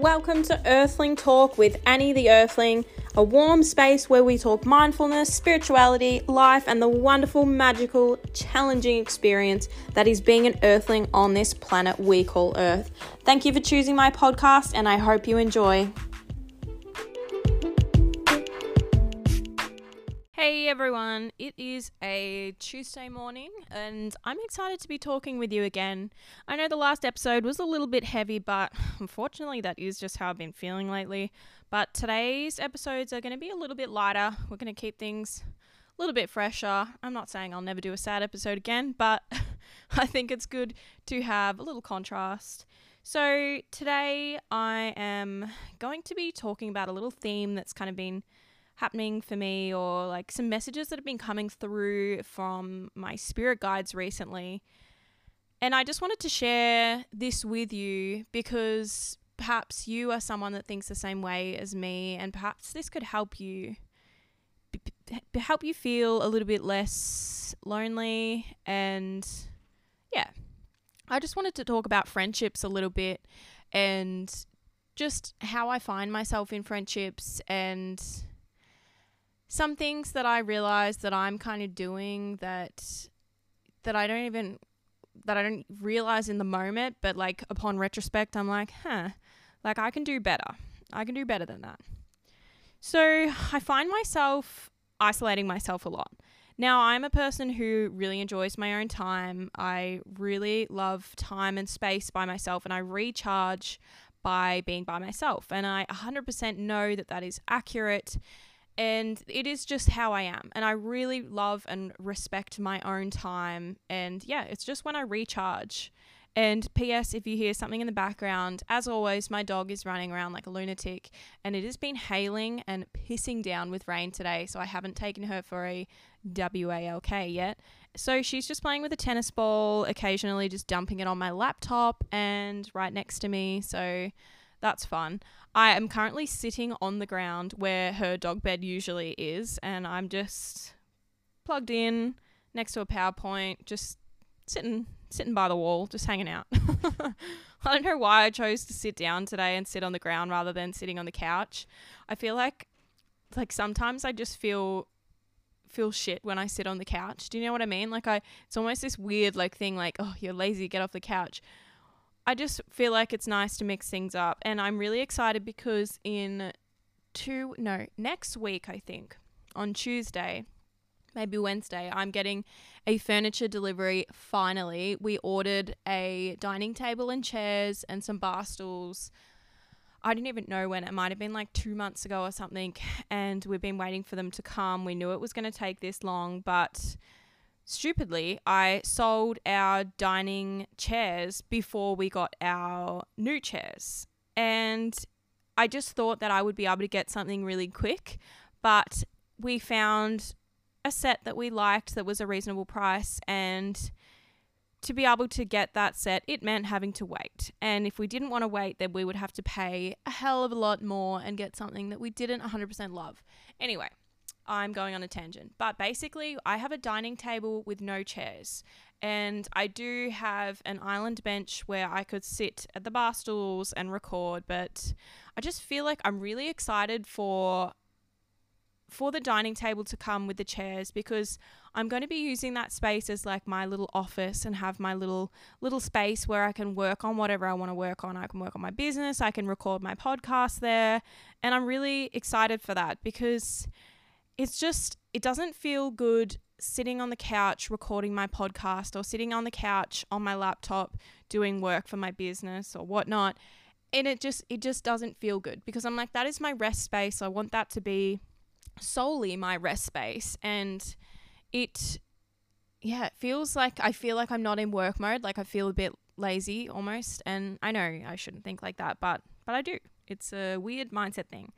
welcome to Earthling Talk with Annie the Earthling, a warm space where we talk mindfulness, spirituality, life, and the wonderful, magical, challenging experience that is being an Earthling on this planet we call Earth. Thank you for choosing my podcast, and I hope you enjoy. Hey everyone, it is a Tuesday morning and I'm excited to be talking with you again. I know the last episode was a little bit heavy, but unfortunately, that is just how I've been feeling lately. But today's episodes are going to be a little bit lighter. We're going to keep things a little bit fresher. I'm not saying I'll never do a sad episode again, but I think it's good to have a little contrast. So, today I am going to be talking about a little theme that's kind of been happening for me or like some messages that have been coming through from my spirit guides recently. And I just wanted to share this with you because perhaps you are someone that thinks the same way as me and perhaps this could help you help you feel a little bit less lonely and yeah. I just wanted to talk about friendships a little bit and just how I find myself in friendships and some things that I realize that I'm kind of doing that that I don't even that I don't realize in the moment, but like upon retrospect, I'm like, huh, like I can do better. I can do better than that. So I find myself isolating myself a lot. Now, I'm a person who really enjoys my own time. I really love time and space by myself, and I recharge by being by myself. And I 100% know that that is accurate and it is just how I am. And I really love and respect my own time. And yeah, it's just when I recharge. And P.S., if you hear something in the background, as always, my dog is running around like a lunatic, and it has been hailing and pissing down with rain today. So I haven't taken her for a WALK yet. So she's just playing with a tennis ball, occasionally just dumping it on my laptop and right next to me. So that's fun. I am currently sitting on the ground where her dog bed usually is, and I'm just plugged in next to a power point, just sitting sitting by the wall, just hanging out. I don't know why I chose to sit down today and sit on the ground rather than sitting on the couch. I feel like like sometimes I just feel feel shit when I sit on the couch. Do you know what I mean? Like I it's almost this weird like thing like, oh, you're lazy, get off the couch. I just feel like it's nice to mix things up. And I'm really excited because in two, no, next week, I think, on Tuesday, maybe Wednesday, I'm getting a furniture delivery finally. We ordered a dining table and chairs and some bar stools. I didn't even know when. It might have been like two months ago or something. And we've been waiting for them to come. We knew it was going to take this long, but stupidly, I sold our dining chairs before we got our new chairs. And I just thought that I would be able to get something really quick, but we found a set that we liked that was a reasonable price and to be able to get that set, it meant having to wait. And if we didn't want to wait, then we would have to pay a hell of a lot more and get something that we didn't 100% love. Anyway, I'm going on a tangent. But basically, I have a dining table with no chairs. And I do have an island bench where I could sit at the bar stools and record, but I just feel like I'm really excited for for the dining table to come with the chairs because I'm going to be using that space as like my little office and have my little little space where I can work on whatever I want to work on. I can work on my business, I can record my podcast there, and I'm really excited for that because it's just, it doesn't feel good sitting on the couch recording my podcast or sitting on the couch on my laptop doing work for my business or whatnot. And it just, it just doesn't feel good because I'm like, that is my rest space. I want that to be solely my rest space. And it, yeah, it feels like I feel like I'm not in work mode. Like I feel a bit lazy almost. And I know I shouldn't think like that, but, but I do. It's a weird mindset thing.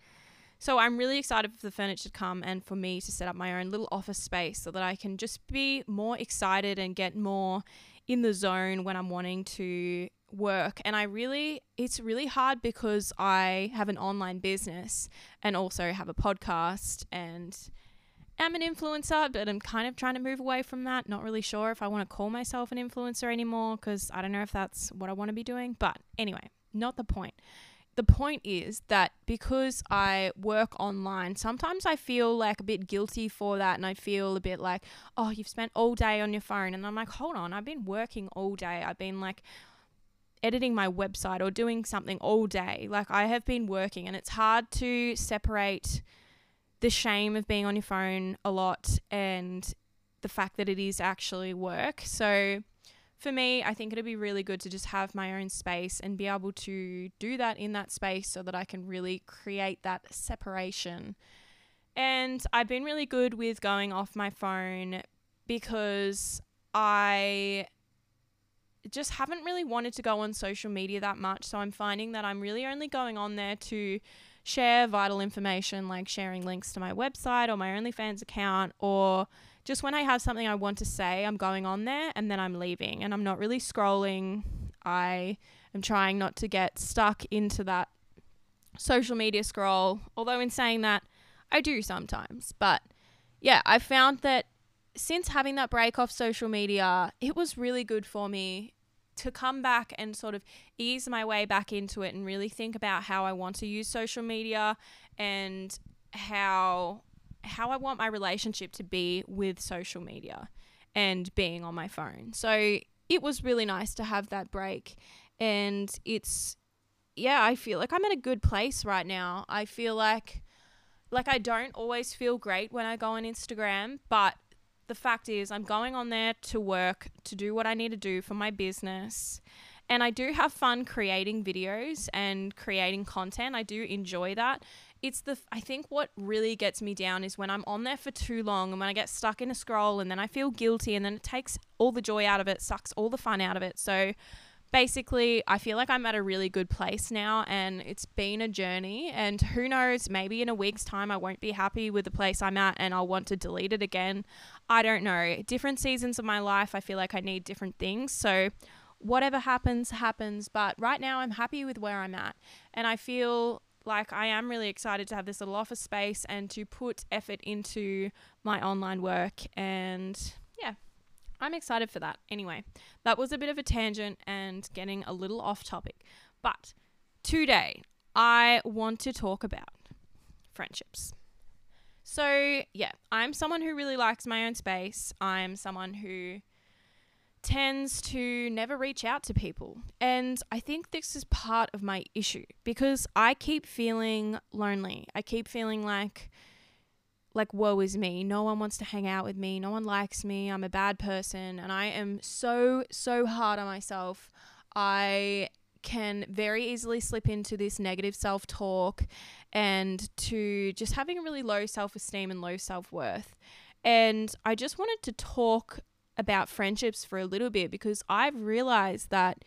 So I'm really excited for the furniture to come and for me to set up my own little office space so that I can just be more excited and get more in the zone when I'm wanting to work. And I really, it's really hard because I have an online business and also have a podcast and am an influencer, but I'm kind of trying to move away from that. Not really sure if I want to call myself an influencer anymore because I don't know if that's what I want to be doing. But anyway, not the point the point is that because I work online, sometimes I feel like a bit guilty for that. And I feel a bit like, oh, you've spent all day on your phone. And I'm like, hold on, I've been working all day. I've been like editing my website or doing something all day. Like I have been working, and it's hard to separate the shame of being on your phone a lot and the fact that it is actually work. So, for me, I think it'd be really good to just have my own space and be able to do that in that space so that I can really create that separation. And I've been really good with going off my phone because I just haven't really wanted to go on social media that much. So I'm finding that I'm really only going on there to share vital information like sharing links to my website or my OnlyFans account or just when I have something I want to say, I'm going on there and then I'm leaving and I'm not really scrolling. I am trying not to get stuck into that social media scroll. Although, in saying that, I do sometimes. But yeah, I found that since having that break off social media, it was really good for me to come back and sort of ease my way back into it and really think about how I want to use social media and how how I want my relationship to be with social media and being on my phone. So it was really nice to have that break. And it's, yeah, I feel like I'm in a good place right now. I feel like, like I don't always feel great when I go on Instagram, but the fact is, I'm going on there to work, to do what I need to do for my business. And I do have fun creating videos and creating content. I do enjoy that it's the I think what really gets me down is when I'm on there for too long and when I get stuck in a scroll and then I feel guilty and then it takes all the joy out of it, sucks all the fun out of it. So basically, I feel like I'm at a really good place now and it's been a journey and who knows, maybe in a week's time I won't be happy with the place I'm at and I'll want to delete it again. I don't know. Different seasons of my life, I feel like I need different things. So whatever happens happens, but right now I'm happy with where I'm at and I feel like I am really excited to have this little office space and to put effort into my online work and yeah I'm excited for that. Anyway, that was a bit of a tangent and getting a little off topic. But today I want to talk about friendships. So, yeah, I'm someone who really likes my own space. I'm someone who tends to never reach out to people. And I think this is part of my issue because I keep feeling lonely. I keep feeling like like woe is me. No one wants to hang out with me. No one likes me. I'm a bad person and I am so so hard on myself. I can very easily slip into this negative self-talk and to just having a really low self-esteem and low self-worth. And I just wanted to talk about friendships for a little bit because I've realized that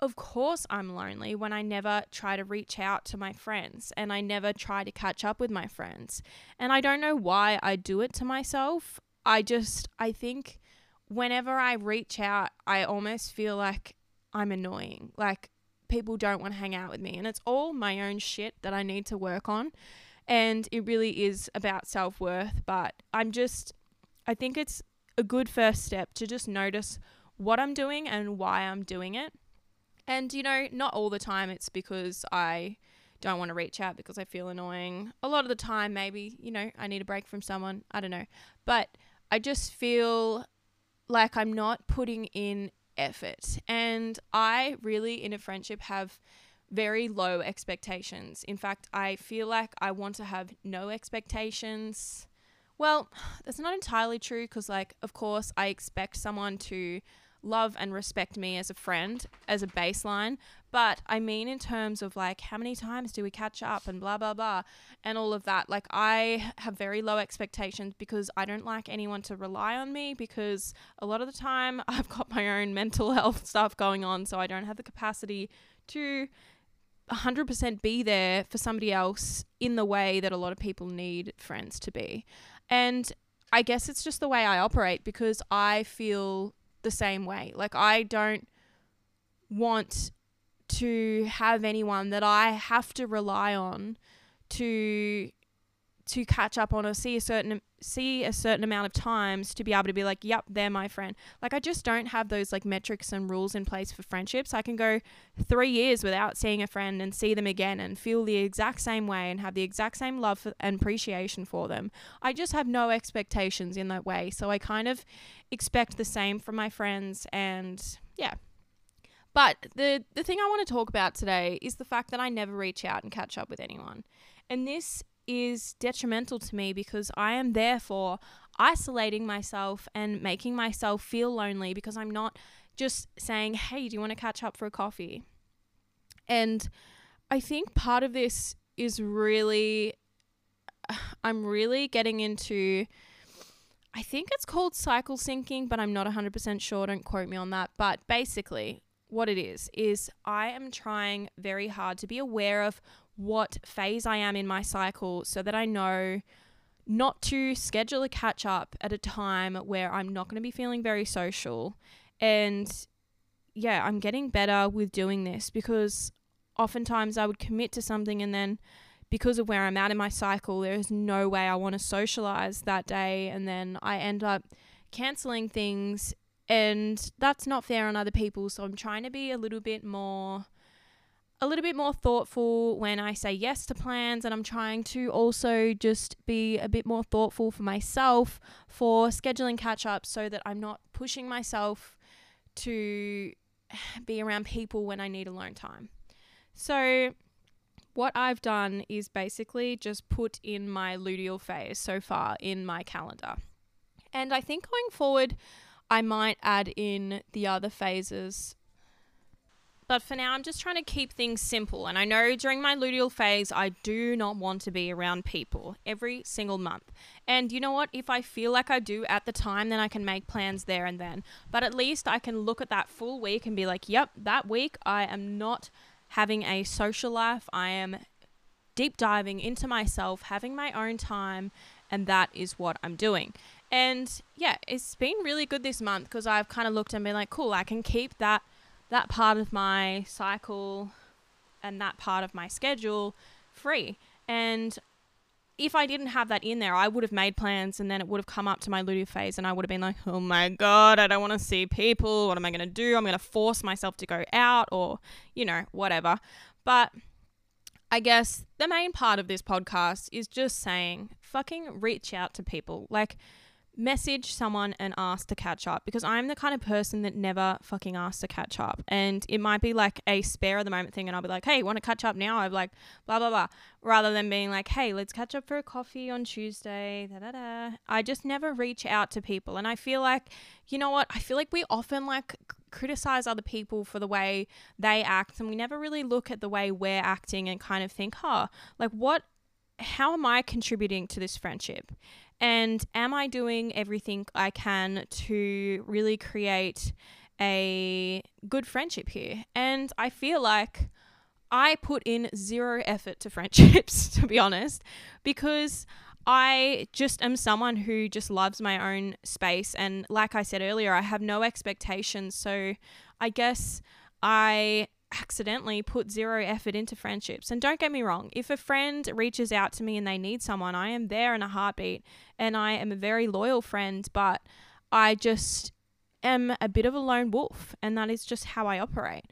of course I'm lonely when I never try to reach out to my friends and I never try to catch up with my friends. And I don't know why I do it to myself. I just I think whenever I reach out, I almost feel like I'm annoying. Like people don't want to hang out with me and it's all my own shit that I need to work on. And it really is about self-worth, but I'm just I think it's a good first step to just notice what I'm doing and why I'm doing it. And, you know, not all the time it's because I don't want to reach out because I feel annoying. A lot of the time, maybe, you know, I need a break from someone. I don't know. But I just feel like I'm not putting in effort. And I really, in a friendship, have very low expectations. In fact, I feel like I want to have no expectations well, that's not entirely true because, like, of course, I expect someone to love and respect me as a friend, as a baseline. But I mean, in terms of like, how many times do we catch up and blah, blah, blah, and all of that. Like, I have very low expectations because I don't like anyone to rely on me because a lot of the time I've got my own mental health stuff going on. So I don't have the capacity to 100% be there for somebody else in the way that a lot of people need friends to be. And I guess it's just the way I operate because I feel the same way. Like I don't want to have anyone that I have to rely on to to catch up on or see a certain see a certain amount of times to be able to be like, yep, they're my friend. Like, I just don't have those like metrics and rules in place for friendships. I can go three years without seeing a friend and see them again and feel the exact same way and have the exact same love and appreciation for them. I just have no expectations in that way. So I kind of expect the same from my friends. And yeah. But the, the thing I want to talk about today is the fact that I never reach out and catch up with anyone. And this is detrimental to me because I am therefore isolating myself and making myself feel lonely because I'm not just saying, hey, do you want to catch up for a coffee? And I think part of this is really, I'm really getting into, I think it's called cycle syncing, but I'm not 100% sure. Don't quote me on that. But basically, what it is, is I am trying very hard to be aware of what phase I am in my cycle so that I know not to schedule a catch up at a time where I'm not going to be feeling very social. And yeah, I'm getting better with doing this because oftentimes I would commit to something and then because of where I'm at in my cycle, there's no way I want to socialize that day. And then I end up canceling things. And that's not fair on other people. So I'm trying to be a little bit more a little bit more thoughtful when I say yes to plans, and I'm trying to also just be a bit more thoughtful for myself for scheduling catch ups so that I'm not pushing myself to be around people when I need alone time. So, what I've done is basically just put in my luteal phase so far in my calendar. And I think going forward, I might add in the other phases but for now, I'm just trying to keep things simple. And I know during my luteal phase, I do not want to be around people every single month. And you know what? If I feel like I do at the time, then I can make plans there and then. But at least I can look at that full week and be like, yep, that week I am not having a social life. I am deep diving into myself, having my own time, and that is what I'm doing. And yeah, it's been really good this month because I've kind of looked and been like, cool, I can keep that that part of my cycle and that part of my schedule free. And if I didn't have that in there, I would have made plans and then it would have come up to my luteal phase and I would have been like, oh my God, I don't want to see people. What am I going to do? I'm going to force myself to go out or, you know, whatever. But I guess the main part of this podcast is just saying fucking reach out to people. Like, message someone and ask to catch up because I'm the kind of person that never fucking asks to catch up. And it might be like a spare of the moment thing and I'll be like, hey, want to catch up now? I'm like, blah, blah, blah. Rather than being like, hey, let's catch up for a coffee on Tuesday. Da, da, da. I just never reach out to people. And I feel like, you know what? I feel like we often like criticize other people for the way they act and we never really look at the way we're acting and kind of think, huh, like what how am I contributing to this friendship? And am I doing everything I can to really create a good friendship here? And I feel like I put in zero effort to friendships, to be honest, because I just am someone who just loves my own space. And like I said earlier, I have no expectations. So I guess I accidentally put zero effort into friendships. And don't get me wrong, if a friend reaches out to me and they need someone, I am there in a heartbeat and I am a very loyal friend, but I just am a bit of a lone wolf and that is just how I operate.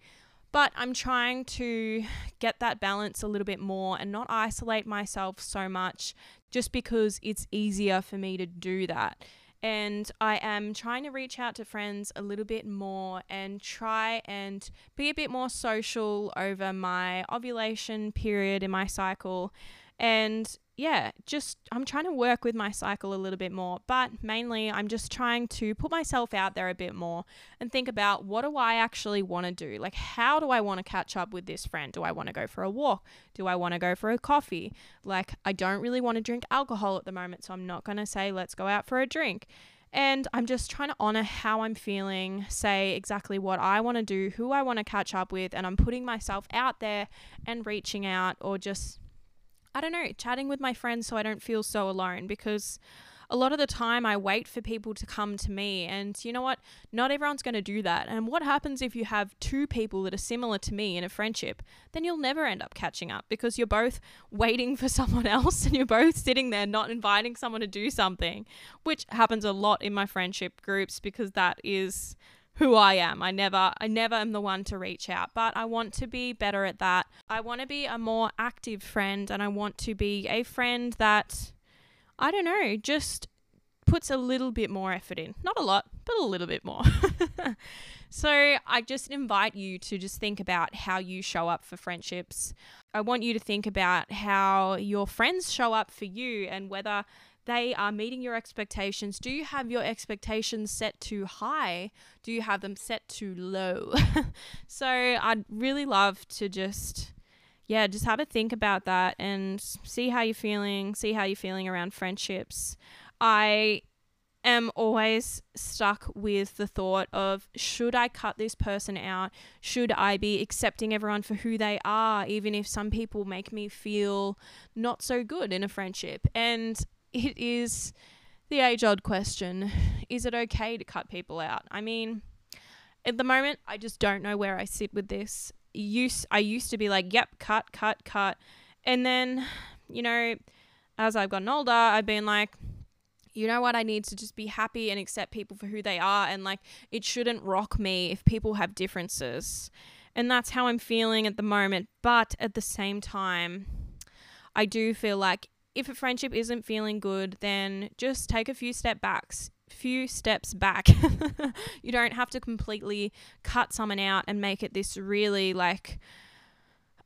But I'm trying to get that balance a little bit more and not isolate myself so much just because it's easier for me to do that and I am trying to reach out to friends a little bit more and try and be a bit more social over my ovulation period in my cycle. And yeah, just I'm trying to work with my cycle a little bit more, but mainly I'm just trying to put myself out there a bit more and think about what do I actually want to do? Like, how do I want to catch up with this friend? Do I want to go for a walk? Do I want to go for a coffee? Like, I don't really want to drink alcohol at the moment, so I'm not going to say let's go out for a drink. And I'm just trying to honor how I'm feeling, say exactly what I want to do, who I want to catch up with, and I'm putting myself out there and reaching out or just I don't know, chatting with my friends so I don't feel so alone because a lot of the time I wait for people to come to me. And you know what? Not everyone's going to do that. And what happens if you have two people that are similar to me in a friendship? Then you'll never end up catching up because you're both waiting for someone else and you're both sitting there not inviting someone to do something, which happens a lot in my friendship groups because that is who I am. I never I never am the one to reach out, but I want to be better at that. I want to be a more active friend and I want to be a friend that I don't know, just puts a little bit more effort in. Not a lot, but a little bit more. so, I just invite you to just think about how you show up for friendships. I want you to think about how your friends show up for you and whether they are meeting your expectations. Do you have your expectations set too high? Do you have them set too low? so I'd really love to just yeah, just have a think about that and see how you're feeling, see how you're feeling around friendships. I am always stuck with the thought of should I cut this person out? Should I be accepting everyone for who they are, even if some people make me feel not so good in a friendship? And it is the age old question is it okay to cut people out? I mean, at the moment, I just don't know where I sit with this. Use I used to be like, yep, cut, cut, cut. And then, you know, as I've gotten older, I've been like, you know what? I need to just be happy and accept people for who they are. And like, it shouldn't rock me if people have differences. And that's how I'm feeling at the moment. But at the same time, I do feel like if a friendship isn't feeling good, then just take a few step backs, few steps back. you don't have to completely cut someone out and make it this really like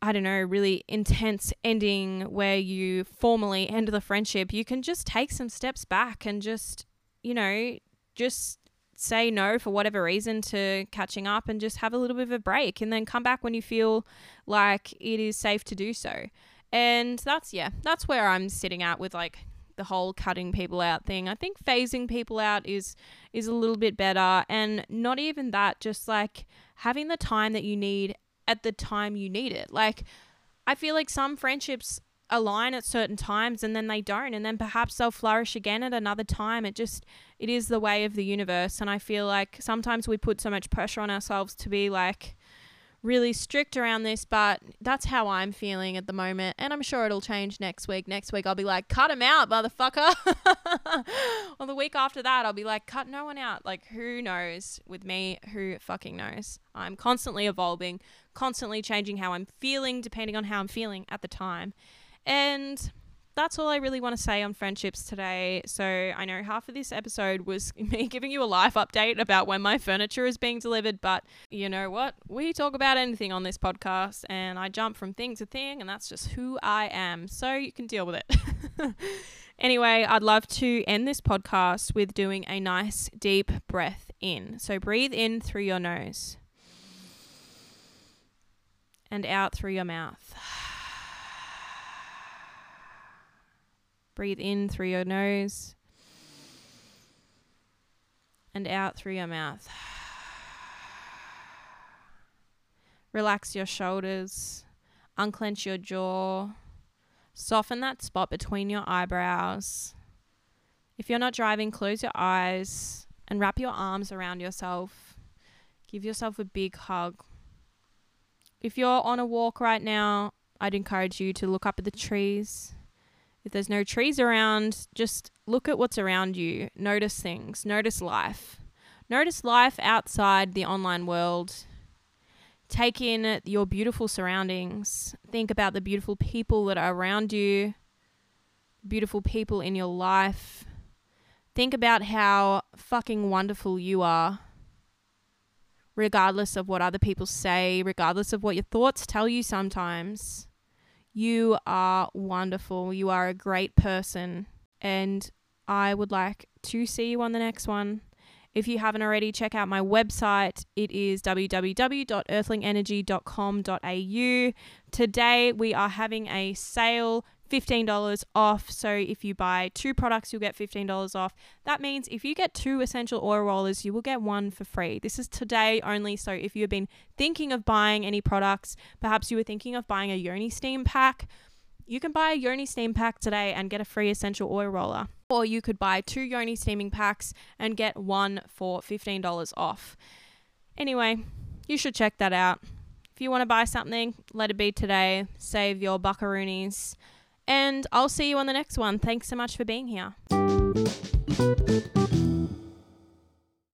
I don't know, really intense ending where you formally end the friendship. You can just take some steps back and just, you know, just say no for whatever reason to catching up and just have a little bit of a break and then come back when you feel like it is safe to do so. And that's, yeah, that's where I'm sitting at with like the whole cutting people out thing. I think phasing people out is is a little bit better and not even that just like having the time that you need at the time you need it. Like I feel like some friendships align at certain times and then they don't and then perhaps they'll flourish again at another time. It just it is the way of the universe and I feel like sometimes we put so much pressure on ourselves to be like really strict around this, but that's how I'm feeling at the moment. And I'm sure it'll change next week. Next week, I'll be like, cut him out, motherfucker. or the week after that, I'll be like, cut no one out. Like, who knows? With me, who fucking knows? I'm constantly evolving, constantly changing how I'm feeling, depending on how I'm feeling at the time. And that's all I really want to say on friendships today. So I know half of this episode was me giving you a life update about when my furniture is being delivered, but you know what? We talk about anything on this podcast and I jump from thing to thing, and that's just who I am. So you can deal with it. anyway, I'd love to end this podcast with doing a nice deep breath in. So breathe in through your nose and out through your mouth. Breathe in through your nose and out through your mouth. Relax your shoulders, unclench your jaw, soften that spot between your eyebrows. If you're not driving, close your eyes and wrap your arms around yourself. Give yourself a big hug. If you're on a walk right now, I'd encourage you to look up at the trees if there's no trees around, just look at what's around you. Notice things. Notice life. Notice life outside the online world. Take in your beautiful surroundings. Think about the beautiful people that are around you, beautiful people in your life. Think about how fucking wonderful you are, regardless of what other people say, regardless of what your thoughts tell you sometimes. You are wonderful. You are a great person. And I would like to see you on the next one. If you haven't already, check out my website. It is www.earthlingenergy.com.au. Today we are having a sale $15 off. So if you buy two products, you'll get $15 off. That means if you get two essential oil rollers, you will get one for free. This is today only. So if you've been thinking of buying any products, perhaps you were thinking of buying a Yoni Steam pack, You can buy a Yoni steam pack today and get a free essential oil roller. Or you could buy two Yoni steaming packs and get one for $15 off. Anyway, you should check that out. If you want to buy something, let it be today. Save your buckaroonies. And I'll see you on the next one. Thanks so much for being here.